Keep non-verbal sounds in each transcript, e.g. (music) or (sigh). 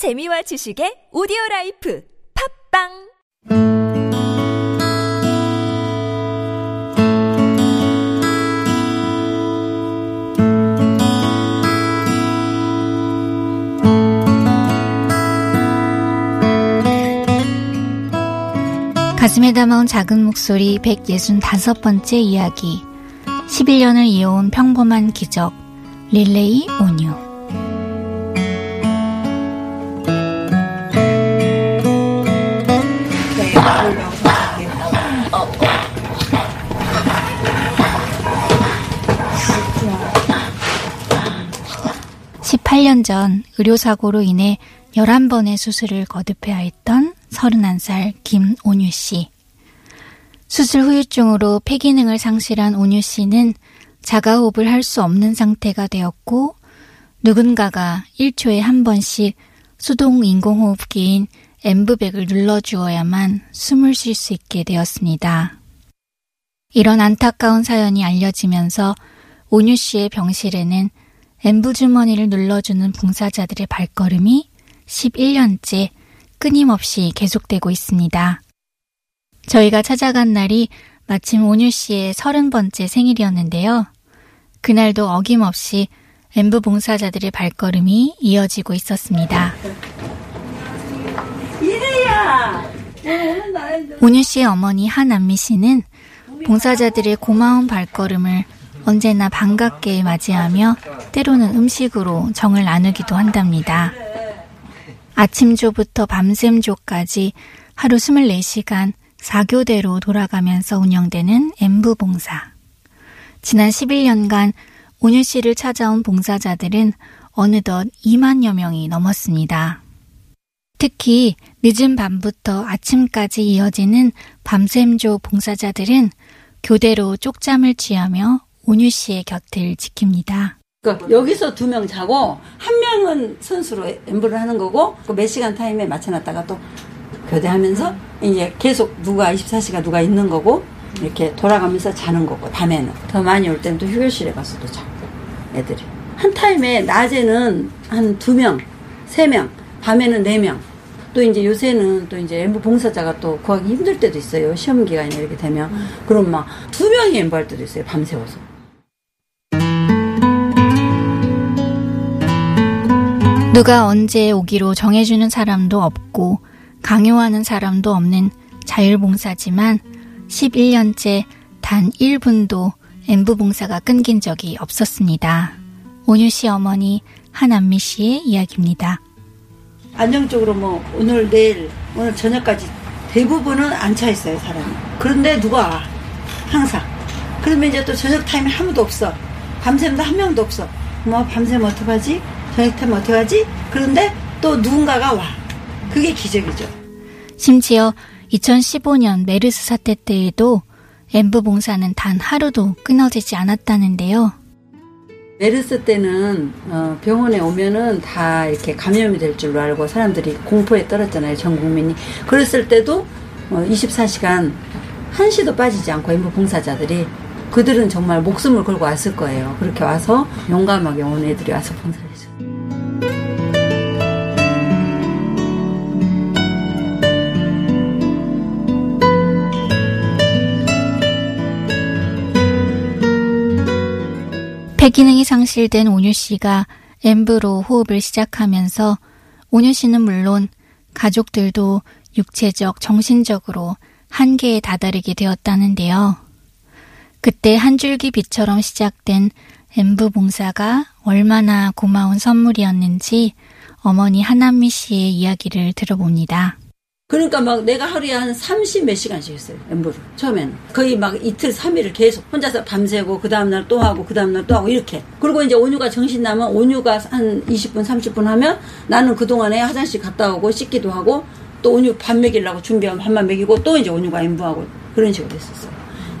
재미와 지식의 오디오 라이프 팟빵! 가슴에 담아온 작은 목소리 165번째 이야기. 11년을 이어온 평범한 기적 릴레이 온유 18년 전 의료사고로 인해 11번의 수술을 거듭해야 했던 31살 김온유 씨. 수술 후유증으로 폐기능을 상실한 온유 씨는 자가호흡을 할 수 없는 상태가 되었고 누군가가 1초에 한 번씩 수동 인공호흡기인 엠브백을 눌러주어야만 숨을 쉴 수 있게 되었습니다. 이런 안타까운 사연이 알려지면서 온유 씨의 병실에는 엠브 주머니를 눌러주는 봉사자들의 발걸음이 11년째 끊임없이 계속되고 있습니다. 저희가 찾아간 날이 마침 온유 씨의 30번째 생일이었는데요. 그날도 어김없이 엠브 봉사자들의 발걸음이 이어지고 있었습니다. 이래야! 온유 씨의 어머니 한안미 씨는 봉사자들의 고마운 발걸음을 언제나 반갑게 맞이하며 때로는 음식으로 정을 나누기도 한답니다. 아침조부터 밤샘조까지 하루 24시간 4교대로 돌아가면서 운영되는 엠부 봉사. 지난 11년간 온유 씨를 찾아온 봉사자들은 어느덧 2만여 명이 넘었습니다. 특히 늦은 밤부터 아침까지 이어지는 밤샘조 봉사자들은 교대로 쪽잠을 취하며 온유 씨의 곁을 지킵니다. 그러니까 여기서 두 명 자고 한 명은 손수로 앰부를 하는 거고 그 몇 시간 타임에 맞춰놨다가 또 교대하면서 이제 계속 누가 24시간 누가 있는 거고 이렇게 돌아가면서 자는 거고 밤에는 더 많이 올 때는 또 휴게실에 가서 또 자고 애들이 한 타임에 낮에는 한 두 명, 세 명, 밤에는 네 명. 또 이제 요새는 또 이제 앰부 봉사자가 또 구하기 힘들 때도 있어요. 시험 기간이 이렇게 되면. 그럼 막 두 명이 엠브 할 때도 있어요. 밤새워서. 누가 언제 오기로 정해주는 사람도 없고 강요하는 사람도 없는 자율봉사지만 11년째 단 1분도 엠부 봉사가 끊긴 적이 없었습니다. 온유 씨 어머니 한안미 씨의 이야기입니다. 안정적으로 뭐 오늘 내일 오늘 저녁까지 대부분은 안 차 있어요 사람이. 그런데 누가 와 항상. 그러면 이제 또 저녁 타임에 아무도 없어. 밤샘도 한 명도 없어. 뭐 밤샘 어떡하지? 저녁 타임 어떡하지? 그런데 또 누군가가 와. 그게 기적이죠. 심지어 2015년 메르스 사태 때에도 앰부 봉사는 단 하루도 끊어지지 않았다는데요. 메르스 때는 어, 병원에 오면은 다 이렇게 감염이 될 줄로 알고 사람들이 공포에 떨었잖아요 전 국민이. 그랬을 때도 어, 24시간 한시도 빠지지 않고 엠부 봉사자들이 그들은 정말 목숨을 걸고 왔을 거예요. 그렇게 와서 용감하게 온 애들이 와서 봉사를 폐기능이 상실된 온유 씨가 엠브로 호흡을 시작하면서 온유 씨는 물론 가족들도 육체적, 정신적으로 한계에 다다르게 되었다는데요. 그때 한 줄기 빛처럼 시작된 엠브 봉사가 얼마나 고마운 선물이었는지 어머니 하남미 씨의 이야기를 들어봅니다. 그러니까 막 내가 하루에 한 30 몇 시간씩 했어요. 엠브를. 처음에는. 거의 막 이틀, 3일을 계속 혼자서 밤새고, 그 다음날 또 하고, 그 다음날 또 하고, 이렇게. 그리고 이제 온유가 정신 나면, 온유가 한 20분, 30분 하면, 나는 그동안에 화장실 갔다 오고, 씻기도 하고, 또 온유 밥 먹이려고 준비하면 밥만 먹이고, 또 이제 온유가 엠브하고, 그런 식으로 했었어요.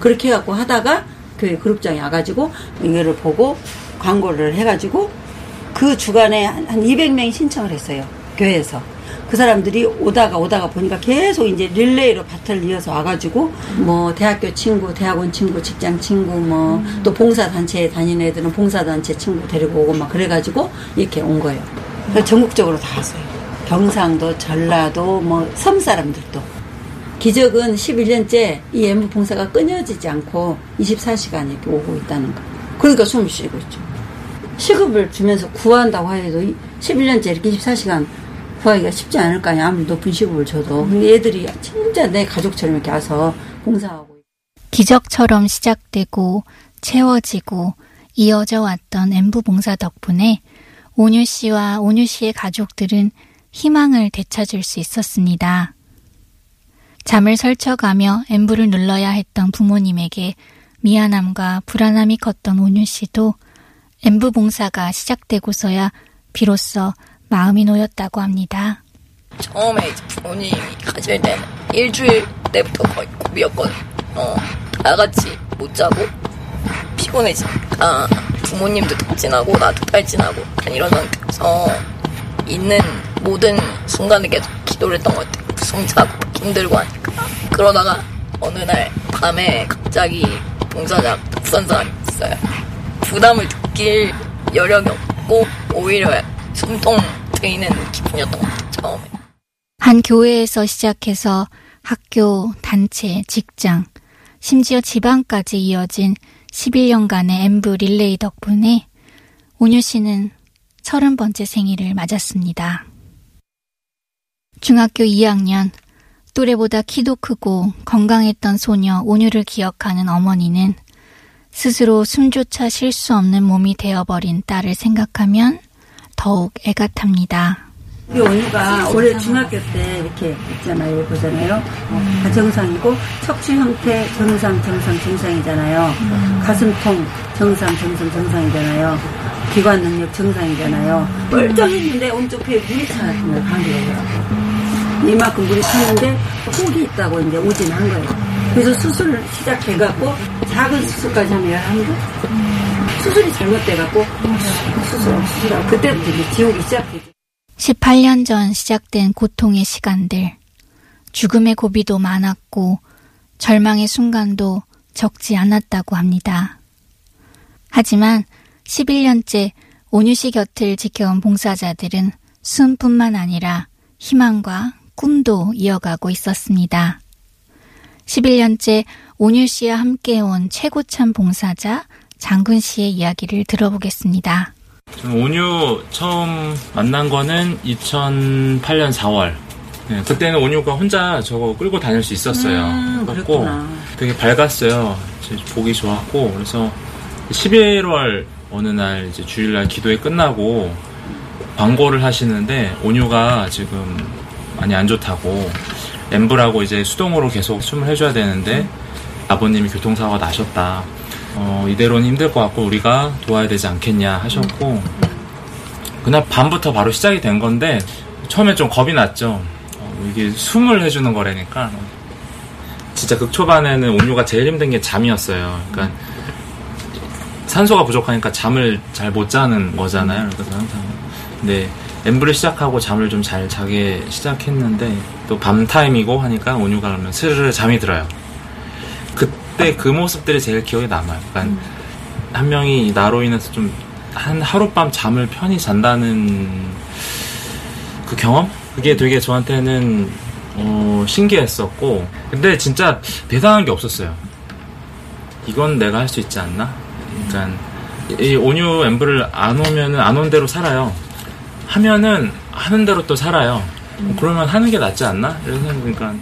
그렇게 해갖고 하다가, 그 그룹장이 와가지고, 이거를 보고, 광고를 해가지고, 그 주간에 한 200명이 신청을 했어요. 교회에서. 그 사람들이 오다가 오다가 보니까 계속 이제 릴레이로 밭을 이어서 와가지고 뭐 대학교 친구, 대학원 친구, 직장 친구 뭐 또 봉사단체에 다니는 애들은 봉사단체 친구 데리고 오고 막 그래가지고 이렇게 온 거예요. 그래서 전국적으로 다 왔어요. 경상도, 전라도, 뭐 섬 사람들도 기적은 11년째 이 엠부 봉사가 끊어지지 않고 24시간 이렇게 오고 있다는 거. 그러니까 숨을 쉬고 있죠. 시급을 주면서 구한다고 해도 11년째 이렇게 24시간 구하기가 쉽지 않을 거 아니야. 아무리 높은 시급을 줘도. 근데 애들이 진짜 내 가족처럼 이렇게 와서 봉사하고. 기적처럼 시작되고 채워지고 이어져 왔던 엠부 봉사 덕분에 온유 씨와 온유 씨의 가족들은 희망을 되찾을 수 있었습니다. 잠을 설쳐가며 엠부를 눌러야 했던 부모님에게 미안함과 불안함이 컸던 온유 씨도 엠부 봉사가 시작되고서야 비로소 마음이 놓였다고 합니다. 처음에 부모님이 가실 때는 일주일 때부터 거의 고비였거든. 어, 다 같이 못 자고 피곤해지니까 부모님도 덕진하고 나도 탈진하고 이런 상태에서 있는 모든 순간에 계속 기도를 했던 것 같아요. 부성차고 힘들고 하니까. 그러다가 어느 날 밤에 갑자기 봉사장 낯선 사람이 있어요. 부담을 느낄 여력이 없고 오히려 숨통 트이는 기분이었던 것 같아요. 처음에. 한 교회에서 시작해서 학교, 단체, 직장, 심지어 지방까지 이어진 11년간의 엠브 릴레이 덕분에 온유 씨는 30번째 생일을 맞았습니다. 중학교 2학년, 또래보다 키도 크고 건강했던 소녀 온유를 기억하는 어머니는 스스로 숨조차 쉴 수 없는 몸이 되어버린 딸을 생각하면 더욱 애가 탑니다. 우리 온유가 올해 중학교 때 이렇게 있잖아요. 보잖아요. 다 정상이고 척추 형태 정상, 정상, 정상이잖아요. 가슴통 정상, 정상, 정상이잖아요. 기관 능력 정상이잖아요. 멀쩡했는데 오른쪽 배에 물이 차는 걸 감기더라고요. 이만큼 물이 찼는데 혹이 있다고 이제 오진 한 거예요. 그래서 수술을 시작해갖고 작은 수술까지 하면 11개? 수술이 잘못돼갖고 수술, 수술하고 그때부터 이제 지옥이 시작되죠. 18년 전 시작된 고통의 시간들. 죽음의 고비도 많았고 절망의 순간도 적지 않았다고 합니다. 하지만 11년째 온유 씨 곁을 지켜온 봉사자들은 숨뿐만 아니라 희망과 꿈도 이어가고 있었습니다. 11년째 온유 씨와 함께 온 최고참 봉사자 장군 씨의 이야기를 들어보겠습니다. 저는 온유 처음 만난 거는 2008년 4월. 네, 그때는 온유가 혼자 저거 끌고 다닐 수 있었어요. 음, 그랬구나. 되게 밝았어요. 보기 좋았고 그래서 11월 어느 날 이제 주일날 기도회 끝나고 광고를 하시는데 온유가 지금 많이 안 좋다고 엠브라고 이제 수동으로 계속 숨을 해줘야 되는데 아버님이 교통사고가 나셨다. 어, 이대로는 힘들 것 같고 우리가 도와야 되지 않겠냐 하셨고 그날 밤부터 바로 시작이 된 건데 처음에 좀 겁이 났죠. 어, 이게 숨을 해주는 거라니까 진짜 극초반에는 온유가 제일 힘든 게 잠이었어요. 그러니까 산소가 부족하니까 잠을 잘 못 자는 거잖아요. 그래서 항상 근데 엠브를 시작하고 잠을 좀 잘 자게 시작했는데 또 밤 타임이고 하니까 온유가 그러면 스르르 잠이 들어요. 그때 그 모습들이 제일 기억에 남아요. 그러니까 한 명이 나로 인해서 좀 한 하룻밤 잠을 편히 잔다는 그 경험? 그게 되게 저한테는 어, 신기했었고 근데 진짜 대단한 게 없었어요. 이건 내가 할 수 있지 않나? 그러니까 이 온유 엠브를 안 오면은 안 온 대로 살아요. 하면은 하는 대로 또 살아요. 그러면 하는 게 낫지 않나? 이런 생각 그러니까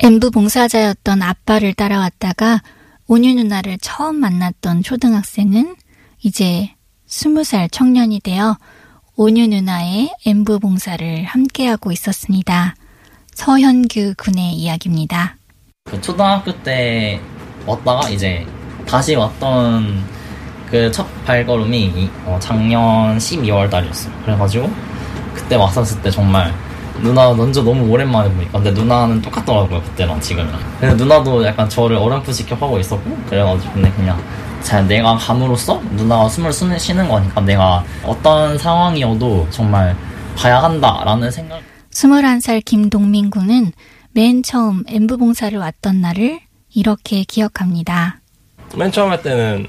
엠부 봉사자였던 아빠를 따라왔다가 온유 누나를 처음 만났던 초등학생은 이제 스무 살 청년이 되어 온유 누나의 엠부 봉사를 함께하고 있었습니다. 서현규 군의 이야기입니다. 그 초등학교 때 왔다가 이제 다시 왔던 그 첫 발걸음이 이- 어, 작년 12월 달이었어요. 그래가지고 그때 왔었을 때 정말 누나 먼저 너무 오랜만에 보니까. 근데 누나는 똑같더라고요 그때랑 지금이랑. 근데 누나도 약간 저를 어렴풋이 기억하고 있었고 그래가지고 근데 그냥 잘 내가 감으로써 누나가 숨을 쉬는, 쉬는 거니까 내가 어떤 상황이어도 정말 봐야 한다라는 생각. 21살 김동민 군은 맨 처음 엠부 봉사를 왔던 날을 이렇게 기억합니다. 맨 처음 할 때는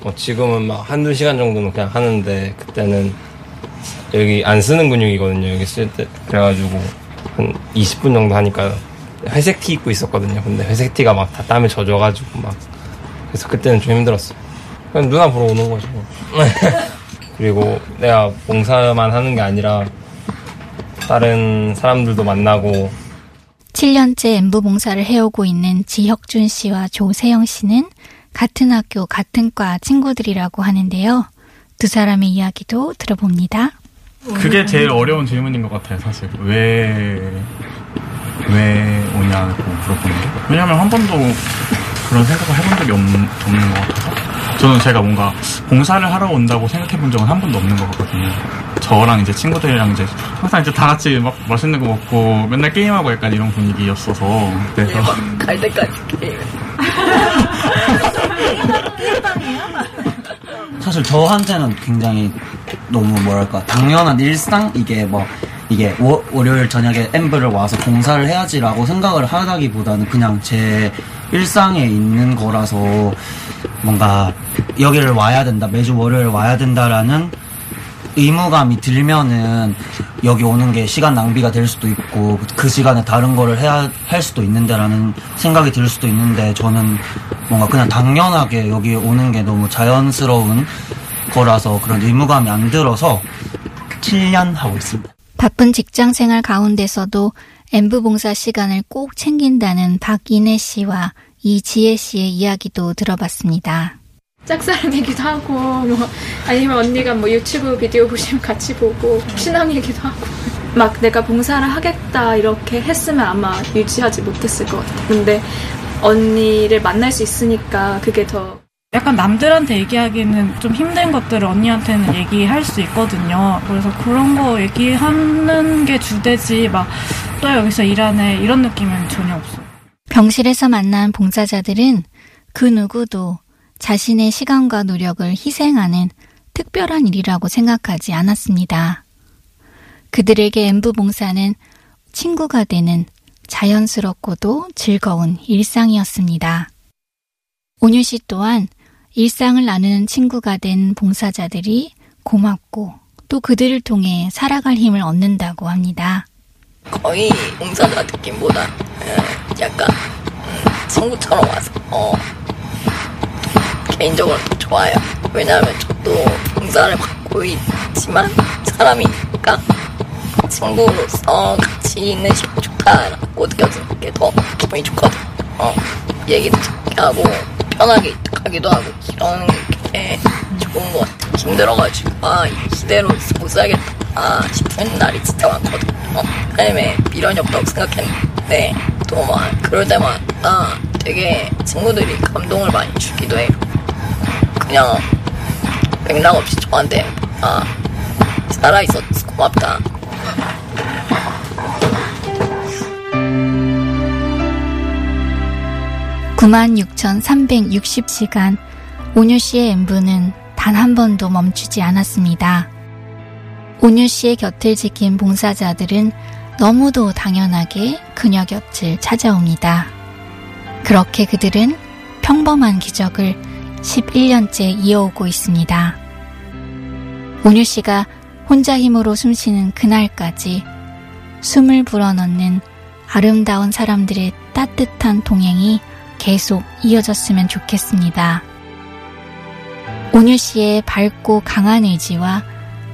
뭐 지금은 막 한두 시간 정도는 그냥 하는데 그때는 여기 안 쓰는 근육이거든요. 여기 쓸 때. 그래가지고 한 20분 정도 하니까 회색 티 입고 있었거든요. 근데 회색 티가 막 다 땀에 젖어가지고 막 그래서 그때는 좀 힘들었어요. 그냥 누나 보러 오는 거죠. (laughs) 그리고 내가 봉사만 하는 게 아니라 다른 사람들도 만나고 7년째 엠부 봉사를 해오고 있는 지혁준 씨와 조세영 씨는 같은 학교, 같은 과 친구들이라고 하는데요. 두 사람의 이야기도 들어봅니다. 그게 제일 어려운 질문인 것 같아요, 사실. 왜, 왜 오냐고 물어보는 게. 왜냐면 한 번도 그런 생각을 해본 적이 없, 없는 것 같아서. 저는 제가 뭔가 봉사를 하러 온다고 생각해 본 적은 한 번도 없는 것 같거든요. 저랑 이제 친구들이랑 이제 항상 이제 다 같이 막 맛있는 거 먹고 맨날 게임하고 약간 이런 분위기였어서. 그래서. 갈 때까지 게임. (laughs) (laughs) 사실 저한테는 굉장히 너무 뭐랄까 당연한 일상? 이게 뭐 이게 월, 월요일 저녁에 엠브를 와서 봉사를 해야지라고 생각을 하다기보다는 그냥 제 일상에 있는 거라서 뭔가 여기를 와야 된다 매주 월요일 와야 된다라는 의무감이 들면은 여기 오는 게 시간 낭비가 될 수도 있고 그 시간에 다른 거를 해야 할 수도 있는데라는 생각이 들 수도 있는데 저는 뭔가 그냥 당연하게 여기 오는 게 너무 자연스러운 거라서 그런 의무감이 안 들어서 7년 하고 있습니다. 바쁜 직장 생활 가운데서도 엠부 봉사 시간을 꼭 챙긴다는 박인혜 씨와 이지혜 씨의 이야기도 들어봤습니다. 짝사랑이기도 하고 뭐 아니면 언니가 뭐 유튜브 비디오 보시면 같이 보고 신앙이기도 하고 막 내가 봉사를 하겠다 이렇게 했으면 아마 유지하지 못했을 것 같아. 근데 언니를 만날 수 있으니까 그게 더 약간 남들한테 얘기하기는 좀 힘든 것들을 언니한테는 얘기할 수 있거든요. 그래서 그런 거 얘기하는 게 주되지 막 또 여기서 일하네 이런 느낌은 전혀 없어요. 병실에서 만난 봉사자들은 그 누구도 자신의 시간과 노력을 희생하는 특별한 일이라고 생각하지 않았습니다. 그들에게 엠부 봉사는 친구가 되는 자연스럽고도 즐거운 일상이었습니다. 온유 씨 또한 일상을 나누는 친구가 된 봉사자들이 고맙고 또 그들을 통해 살아갈 힘을 얻는다고 합니다. 거의 봉사자 느낌보다 음, 약간 음, 친구처럼 와서 어, 개인적으로 더 좋아요. 왜냐하면 저도 봉사를 받고 있지만 사람이니까 친구로서 같이 있는 시간 좋다라고 느껴지는 게더 기분이 좋거든. 어, 얘기도 재밌게 하고 편하게 하기도 하고 이런 게 좋은 것 같아. 힘들어가지고 아 이대로 못 살겠다 싶은 날이 진짜 많거든. 어, 삶에 미련이 없다고 생각했는데 또 막 그럴 때마다 되게 친구들이 감동을 많이 주기도 해요. 그냥 맥락 없이 저한테 아 살아있어서 고맙다. 96,360시간 온유 씨의 엠브는 단 한 번도 멈추지 않았습니다. 온유 씨의 곁을 지킨 봉사자들은 너무도 당연하게 그녀 곁을 찾아옵니다. 그렇게 그들은 평범한 기적을 11년째 이어오고 있습니다. 온유 씨가 혼자 힘으로 숨쉬는 그날까지 숨을 불어넣는 아름다운 사람들의 따뜻한 동행이 계속 이어졌으면 좋겠습니다. 온유 씨의 밝고 강한 의지와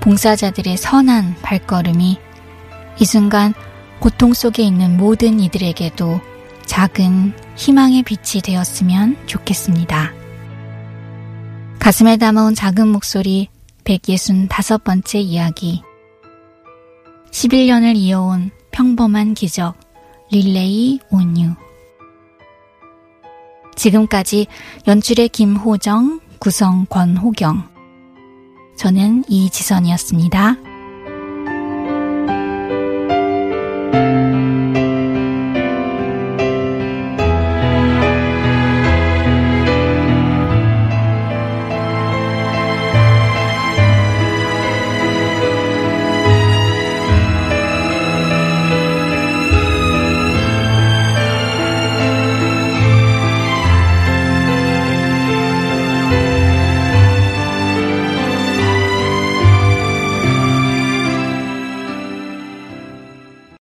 봉사자들의 선한 발걸음이 이 순간 고통 속에 있는 모든 이들에게도 작은 희망의 빛이 되었으면 좋겠습니다. 가슴에 담아온 작은 목소리 165번째 이야기 11년을 이어온 평범한 기적 릴레이 온유 지금까지 연출의 김호정, 구성 권호경 저는 이지선이었습니다.